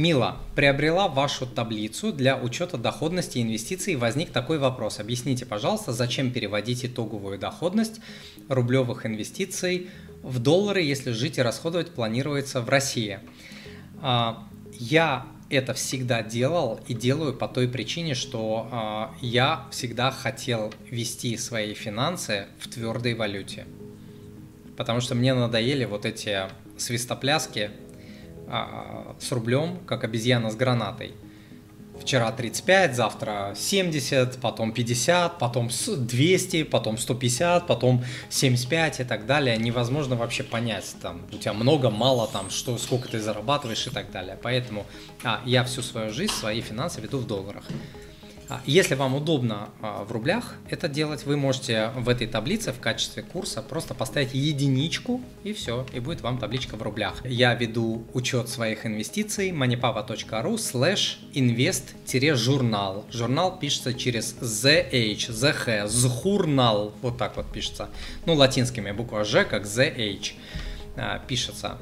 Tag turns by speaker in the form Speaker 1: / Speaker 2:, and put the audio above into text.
Speaker 1: Мила, приобрела вашу таблицу для учета доходности инвестиций. Возник такой вопрос. Объясните, пожалуйста, зачем переводить итоговую доходность рублевых инвестиций в доллары, если жить и расходовать планируется в России? А, я это всегда делал и делаю по той причине, что э, я всегда хотел вести свои финансы в твердой валюте. Потому что мне надоели вот эти свистопляски а, с рублем, как обезьяна с гранатой. Вчера 35, завтра 70, потом 50, потом 200, потом 150, потом 75 и так далее. Невозможно вообще понять, там, у тебя много, мало, там, что, сколько ты зарабатываешь и так далее. Поэтому а, я всю свою жизнь, свои финансы веду в долларах. А, если вам удобно а, в рублях это делать, вы можете в этой таблице в качестве курса просто поставить единичку и все, и будет вам табличка в рублях. Я веду учет своих инвестиций moneypava.ru slash invest-журнал. Журнал пишется через ZH, ZH, зхурнал, вот так вот пишется. Ну, латинскими буква Ж, как ZH а, пишется.